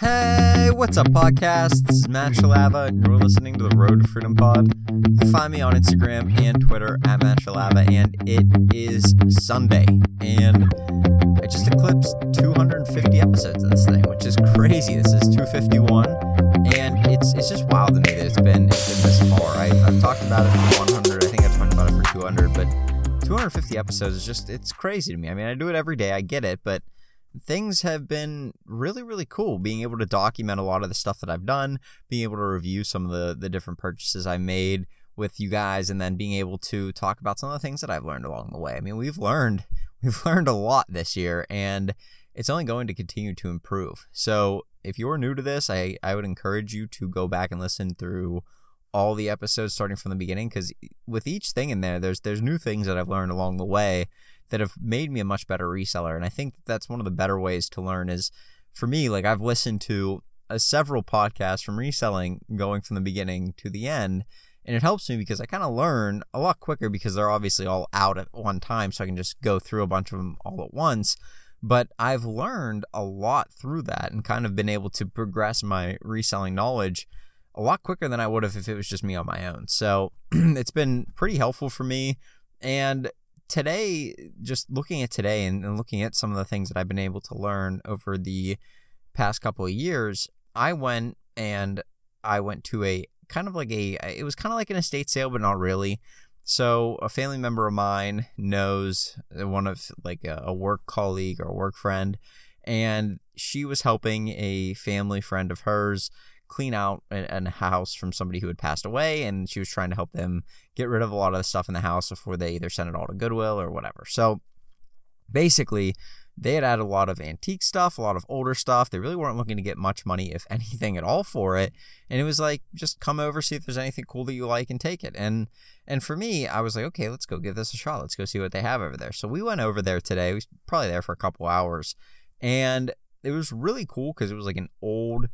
Hey, what's up, podcast? This is Matt Shalava, and you're listening to the Road to Freedom Pod. You can find me on Instagram and Twitter at Matt Shalava, and it is Sunday, and I just eclipsed 250 episodes of this thing, which is crazy. This is 251, and it's it's just wild to me that it's been it's been this far. I, I've talked about it for 100. I think I've talked about it for 200, but 250 episodes is just it's crazy to me. I mean, I do it every day. I get it, but things have been really really cool being able to document a lot of the stuff that I've done, being able to review some of the the different purchases I made with you guys and then being able to talk about some of the things that I've learned along the way. I mean, we've learned we've learned a lot this year and it's only going to continue to improve. So, if you're new to this, I I would encourage you to go back and listen through all the episodes starting from the beginning because with each thing in there there's there's new things that I've learned along the way that have made me a much better reseller and I think that's one of the better ways to learn is for me like I've listened to uh, several podcasts from reselling going from the beginning to the end and it helps me because I kind of learn a lot quicker because they're obviously all out at one time so I can just go through a bunch of them all at once but I've learned a lot through that and kind of been able to progress my reselling knowledge a lot quicker than I would have if it was just me on my own. So it's been pretty helpful for me. And today, just looking at today and, and, looking at some of the things that I've been able to learn over the past couple of years, I went and I went to a kind of like a, it was kind of like an estate sale, but not really. So a family member of mine knows uh, one of like a, a work colleague or work friend, and she was helping a family friend of hers clean out a, a, house from somebody who had passed away, and she was trying to help them get rid of a lot of the stuff in the house before they either sent it all to Goodwill or whatever. So basically, they had had a lot of antique stuff, a lot of older stuff. They really weren't looking to get much money, if anything at all, for it. And it was like, just come over, see if there's anything cool that you like, and take it. And and for me, I was like, okay, let's go give this a shot. Let's go see what they have over there. So we went over there today. We was probably there for a couple hours, and it was really cool because it was like an old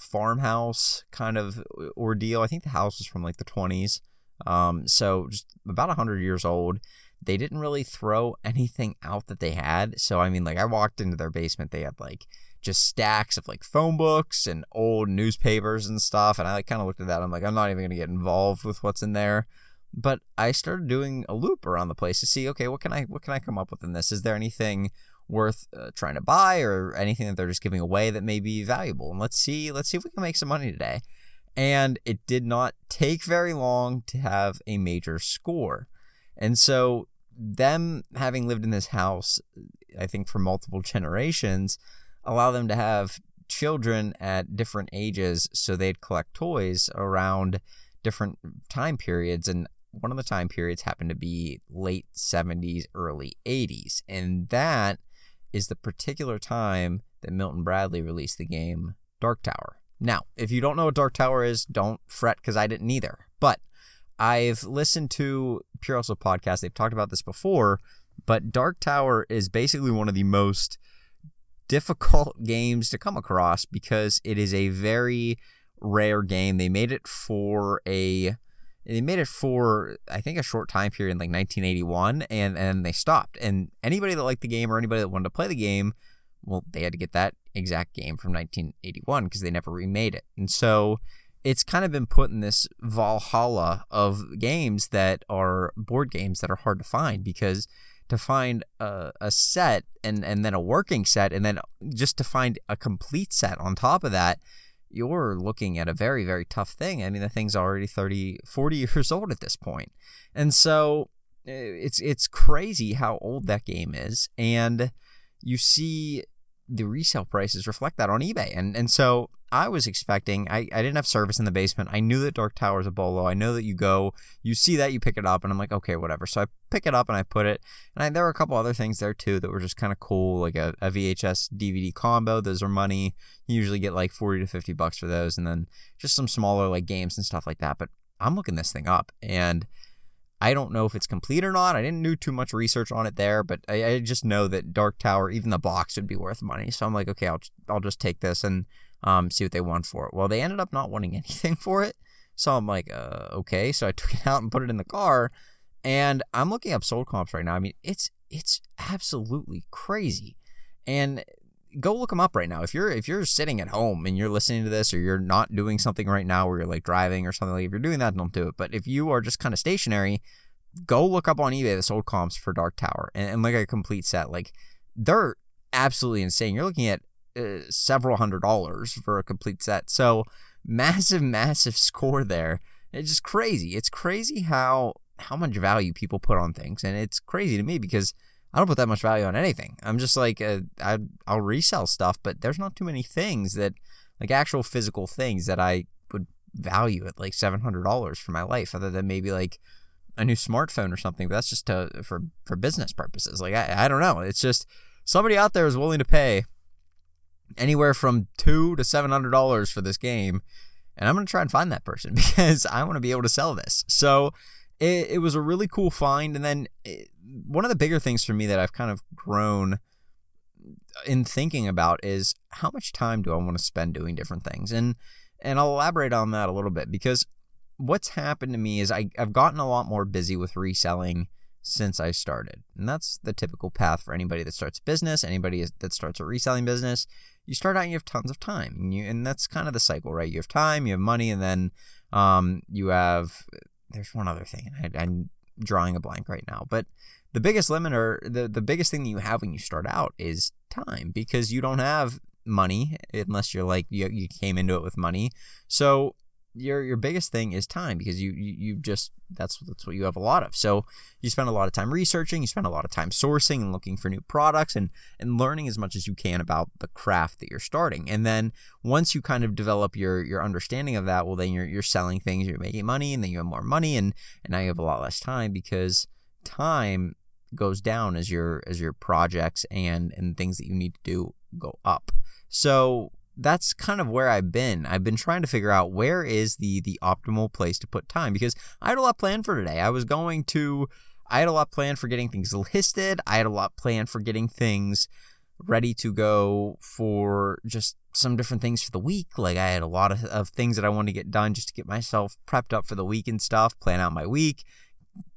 farmhouse kind of ordeal. I think the house was from like the 20s. Um, so just about 100 years old. They didn't really throw anything out that they had. So, I mean, like, I walked into their basement, they had like just stacks of like phone books and old newspapers and stuff. And I like, kind of looked at that. I'm like, I'm not even going to get involved with what's in there. But I started doing a loop around the place to see, okay, what can I what can I come up with in this? Is there anything worth uh, trying to buy or anything that they're just giving away that may be valuable. And let's see, let's see if we can make some money today. And it did not take very long to have a major score. And so them having lived in this house, I think for multiple generations, allow them to have children at different ages so they'd collect toys around different time periods and one of the time periods happened to be late 70s early 80s and that is the particular time that Milton Bradley released the game Dark Tower. Now, if you don't know what Dark Tower is, don't fret because I didn't either. But I've listened to Pure Hustle podcast. They've talked about this before, but Dark Tower is basically one of the most difficult games to come across because it is a very rare game. They made it for a they made it for I think a short time period in like 1981, and and they stopped. And anybody that liked the game or anybody that wanted to play the game, well, they had to get that exact game from 1981 because they never remade it. And so it's kind of been put in this valhalla of games that are board games that are hard to find because to find a, a set and and then a working set and then just to find a complete set on top of that you're looking at a very, very tough thing. I mean, the thing's already 30, 40 years old at this point. And so eh, it's it's crazy how old that game is. And you see the resale prices reflect that on eBay. And and so I was expecting I, I didn't have service in the basement. I knew that Dark Tower is a bolo. I know that you go, you see that, you pick it up, and I'm like, okay, whatever. So I pick it up and I put it. And I, there were a couple other things there too that were just kind of cool, like a, a VHS DVD combo. Those are money. You usually get like 40 to 50 bucks for those, and then just some smaller like games and stuff like that. But I'm looking this thing up and I don't know if it's complete or not. I didn't do too much research on it there, but I, I, just know that Dark Tower, even the box, would be worth money. So I'm like, okay, I'll I'll just take this and um, see what they want for it. Well, they ended up not wanting anything for it. So I'm like, uh, okay. So I took it out and put it in the car, and I'm looking up sold comps right now. I mean, it's it's absolutely crazy, and go look them up right now. If you're if you're sitting at home and you're listening to this, or you're not doing something right now, where you're like driving or something like, if you're doing that, don't do it. But if you are just kind of stationary, go look up on eBay the sold comps for Dark Tower and, and like a complete set. Like they're absolutely insane. You're looking at uh, several hundred dollars for a complete set. So massive, massive score there. It's just crazy. It's crazy how how much value people put on things, and it's crazy to me because I don't put that much value on anything. I'm just like uh, I I'll resell stuff, but there's not too many things that like actual physical things that I would value at like seven hundred dollars for my life, other than maybe like a new smartphone or something. But that's just to, for for business purposes. Like I I don't know. It's just somebody out there is willing to pay anywhere from two to seven hundred dollars for this game, and I'm gonna try and find that person because I want to be able to sell this. So it, it was a really cool find, and then it, one of the bigger things for me that I've kind of grown in thinking about is how much time do I want to spend doing different things, and and I'll elaborate on that a little bit because what's happened to me is I, I've gotten a lot more busy with reselling since I started. And that's the typical path for anybody that starts a business, anybody that starts a reselling business you start out and you have tons of time and you and that's kind of the cycle right you have time you have money and then um, you have there's one other thing I, i'm drawing a blank right now but the biggest limiter the, the biggest thing that you have when you start out is time because you don't have money unless you're like you, you came into it with money. So your your biggest thing is time because you, you you just that's that's what you have a lot of. So you spend a lot of time researching, you spend a lot of time sourcing and looking for new products and and learning as much as you can about the craft that you're starting. And then once you kind of develop your your understanding of that, well then you're you're selling things, you're making money, and then you have more money and and now you have a lot less time because time goes down as your as your projects and and things that you need to do go up. So that's kind of where I've been. I've been trying to figure out where is the the optimal place to put time because I had a lot planned for today. I was going to I had a lot planned for getting things listed. I had a lot planned for getting things ready to go for just some different things for the week. Like I had a lot of, of things that I wanted to get done just to get myself prepped up for the week and stuff, plan out my week.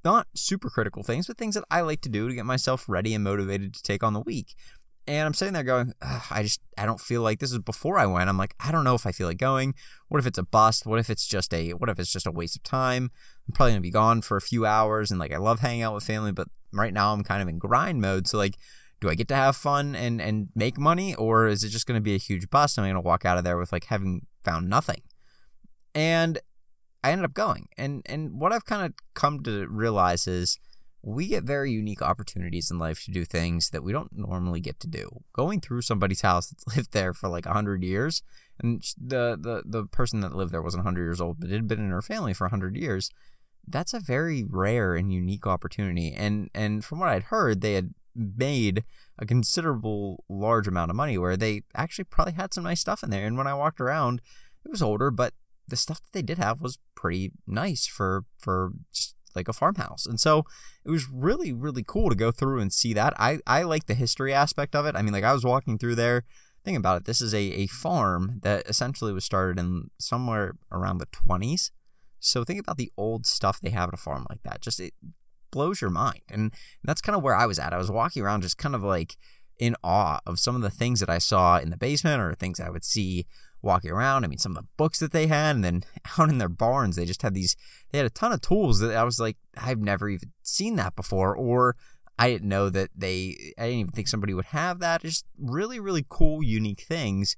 Not super critical things, but things that I like to do to get myself ready and motivated to take on the week. And I'm sitting there going, I just, I don't feel like this is before I went. I'm like, I don't know if I feel like going. What if it's a bust? What if it's just a, what if it's just a waste of time? I'm probably gonna be gone for a few hours, and like I love hanging out with family, but right now I'm kind of in grind mode. So like, do I get to have fun and and make money, or is it just gonna be a huge bust? And I'm gonna walk out of there with like having found nothing. And I ended up going, and and what I've kind of come to realize is we get very unique opportunities in life to do things that we don't normally get to do. Going through somebody's house that's lived there for like 100 years, and the, the, the person that lived there wasn't 100 years old, but it had been in her family for 100 years, that's a very rare and unique opportunity. And, and from what I'd heard, they had made a considerable large amount of money where they actually probably had some nice stuff in there. And when I walked around, it was older, but the stuff that they did have was pretty nice for for like a farmhouse. And so it was really, really cool to go through and see that. I, I like the history aspect of it. I mean, like I was walking through there, thinking about it. This is a, a farm that essentially was started in somewhere around the 20s. So think about the old stuff they have at a farm like that. Just it blows your mind. And that's kind of where I was at. I was walking around just kind of like in awe of some of the things that I saw in the basement or things I would see walking around. I mean, some of the books that they had, and then out in their barns, they just had these. They had a ton of tools that I was like, I've never even seen that before, or I didn't know that they. I didn't even think somebody would have that. Just really, really cool, unique things.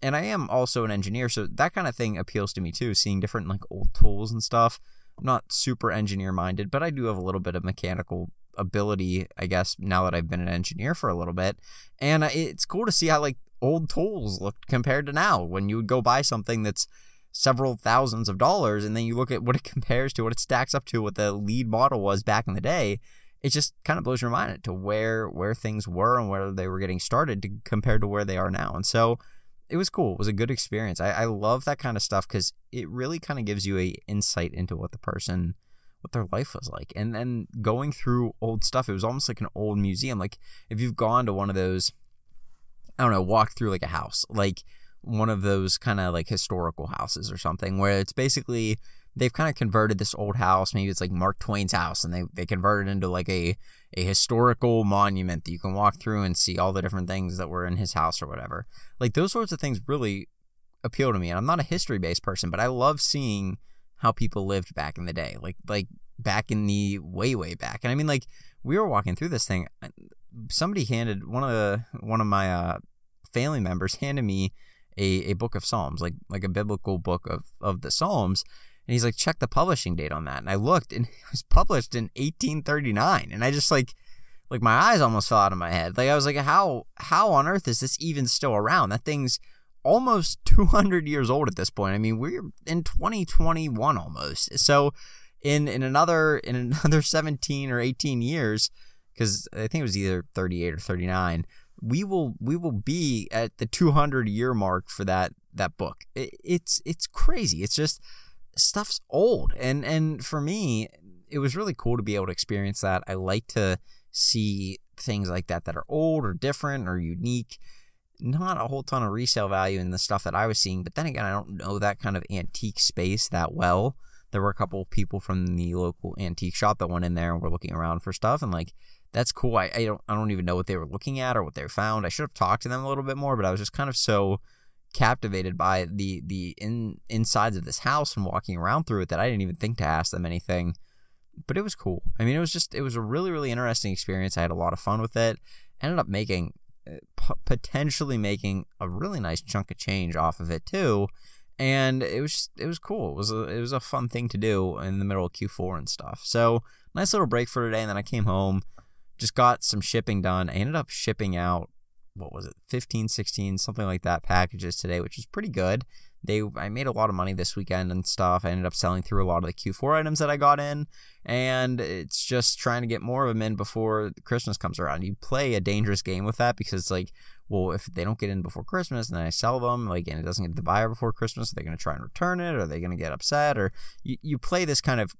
And I am also an engineer, so that kind of thing appeals to me too. Seeing different like old tools and stuff. I'm not super engineer minded, but I do have a little bit of mechanical ability, I guess, now that I've been an engineer for a little bit. And it's cool to see how like old tools looked compared to now. When you would go buy something that's several thousands of dollars and then you look at what it compares to what it stacks up to what the lead model was back in the day it just kind of blows your mind to where where things were and where they were getting started to, compared to where they are now. And so it was cool. It was a good experience. I, I love that kind of stuff because it really kind of gives you a insight into what the person what their life was like. And then going through old stuff it was almost like an old museum. Like if you've gone to one of those I don't know, walk through like a house, like one of those kind of like historical houses or something, where it's basically they've kind of converted this old house. Maybe it's like Mark Twain's house, and they they converted it into like a a historical monument that you can walk through and see all the different things that were in his house or whatever. Like those sorts of things really appeal to me. And I'm not a history based person, but I love seeing how people lived back in the day, like like back in the way way back. And I mean, like we were walking through this thing. Somebody handed one of the one of my uh, family members handed me a, a book of Psalms, like like a biblical book of of the Psalms. And he's like, check the publishing date on that. And I looked, and it was published in 1839. And I just like, like my eyes almost fell out of my head. Like I was like, how how on earth is this even still around? That thing's almost 200 years old at this point. I mean, we're in 2021 almost. So in in another in another 17 or 18 years, because I think it was either 38 or 39, we will we will be at the 200 year mark for that that book. It, it's it's crazy. It's just stuff's old, and and for me, it was really cool to be able to experience that. I like to see things like that that are old or different or unique not a whole ton of resale value in the stuff that I was seeing. But then again, I don't know that kind of antique space that well. There were a couple people from the local antique shop that went in there and were looking around for stuff, and like that's cool. I, I don't I don't even know what they were looking at or what they found. I should have talked to them a little bit more, but I was just kind of so captivated by the the in insides of this house and walking around through it that I didn't even think to ask them anything. But it was cool. I mean, it was just it was a really really interesting experience. I had a lot of fun with it. Ended up making uh, p- potentially making a really nice chunk of change off of it too. And it was just, it was cool. It was a it was a fun thing to do in the middle of Q4 and stuff. So nice little break for today. And then I came home, just got some shipping done. I ended up shipping out what was it 15 16 something like that packages today which was pretty good they I made a lot of money this weekend and stuff. I ended up selling through a lot of the Q4 items that I got in, and it's just trying to get more of them in before Christmas comes around. You play a dangerous game with that because it's like, well, if they don't get in before Christmas and then I sell them, like, and it doesn't get to the buyer before Christmas, are they going to try and return it? Are they going to get upset? Or you, you play this kind of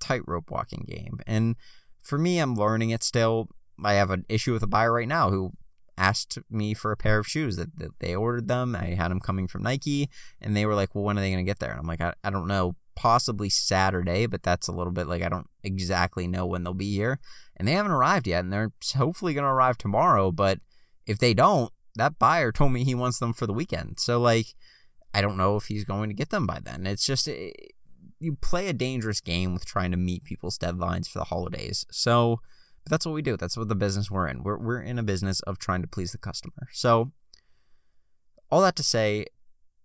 tightrope walking game. And for me, I'm learning it still. I have an issue with a buyer right now who asked me for a pair of shoes that, that they ordered them. I had them coming from Nike, and they were like, "Well, when are they going to get there?" And I'm like, I, "I don't know. Possibly Saturday, but that's a little bit like I don't exactly know when they'll be here." And they haven't arrived yet, and they're hopefully going to arrive tomorrow. But if they don't, that buyer told me he wants them for the weekend. So like, I don't know if he's going to get them by then. It's just it, you play a dangerous game with trying to meet people's deadlines for the holidays. So but that's what we do. That's what the business we're in. We're, we're in a business of trying to please the customer. So, all that to say,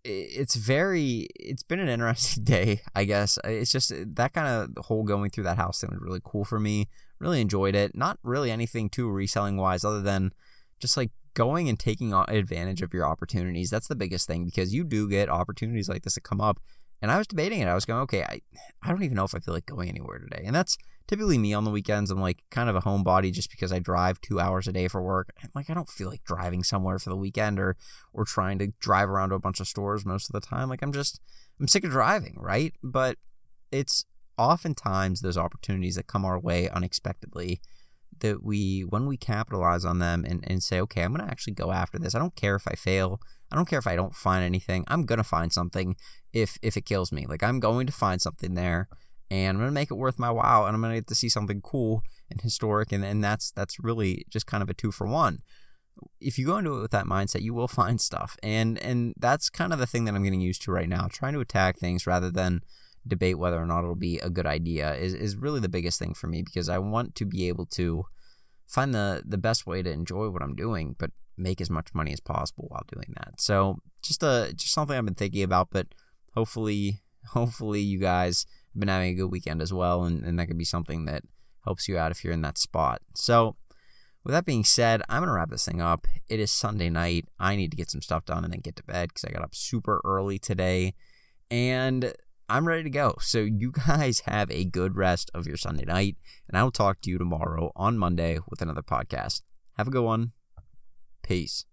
it's very, it's been an interesting day, I guess. It's just that kind of whole going through that house thing was really cool for me. Really enjoyed it. Not really anything too reselling wise, other than just like going and taking advantage of your opportunities. That's the biggest thing because you do get opportunities like this that come up. And I was debating it. I was going, okay, I, I don't even know if I feel like going anywhere today. And that's typically me on the weekends. I'm like kind of a homebody just because i drive two hours a day for work. Like i don't feel like driving somewhere for the weekend or or trying to drive around to a bunch of stores most of the time. Like i'm just i'm sick of driving right? But it's oftentimes those opportunities that come our way unexpectedly that we when we capitalize on them and, and say okay i'm going to actually go after this. I don't care if i fail i don't care if i don't find anything i'm to find something if if it kills me like i'm going to find something there and I'm gonna make it worth my while, and I'm gonna get to see something cool and historic, and, and that's that's really just kind of a two for one. If you go into it with that mindset, you will find stuff, and and that's kind of the thing that I'm getting used to right now. Trying to attack things rather than debate whether or not it'll be a good idea is, is really the biggest thing for me because I want to be able to find the the best way to enjoy what I'm doing, but make as much money as possible while doing that. So just a just something I've been thinking about, but hopefully hopefully you guys have been having a good weekend as well, and, and that could be something that helps you out if you're in that spot. So, with that being said, I'm to wrap this thing up. It is Sunday night. I need to get some stuff done and then get to bed because I got up super early today. And I'm ready to go. So, you guys have a good rest of your Sunday night. And I will talk to you tomorrow on Monday with another podcast. Have a good one. Peace.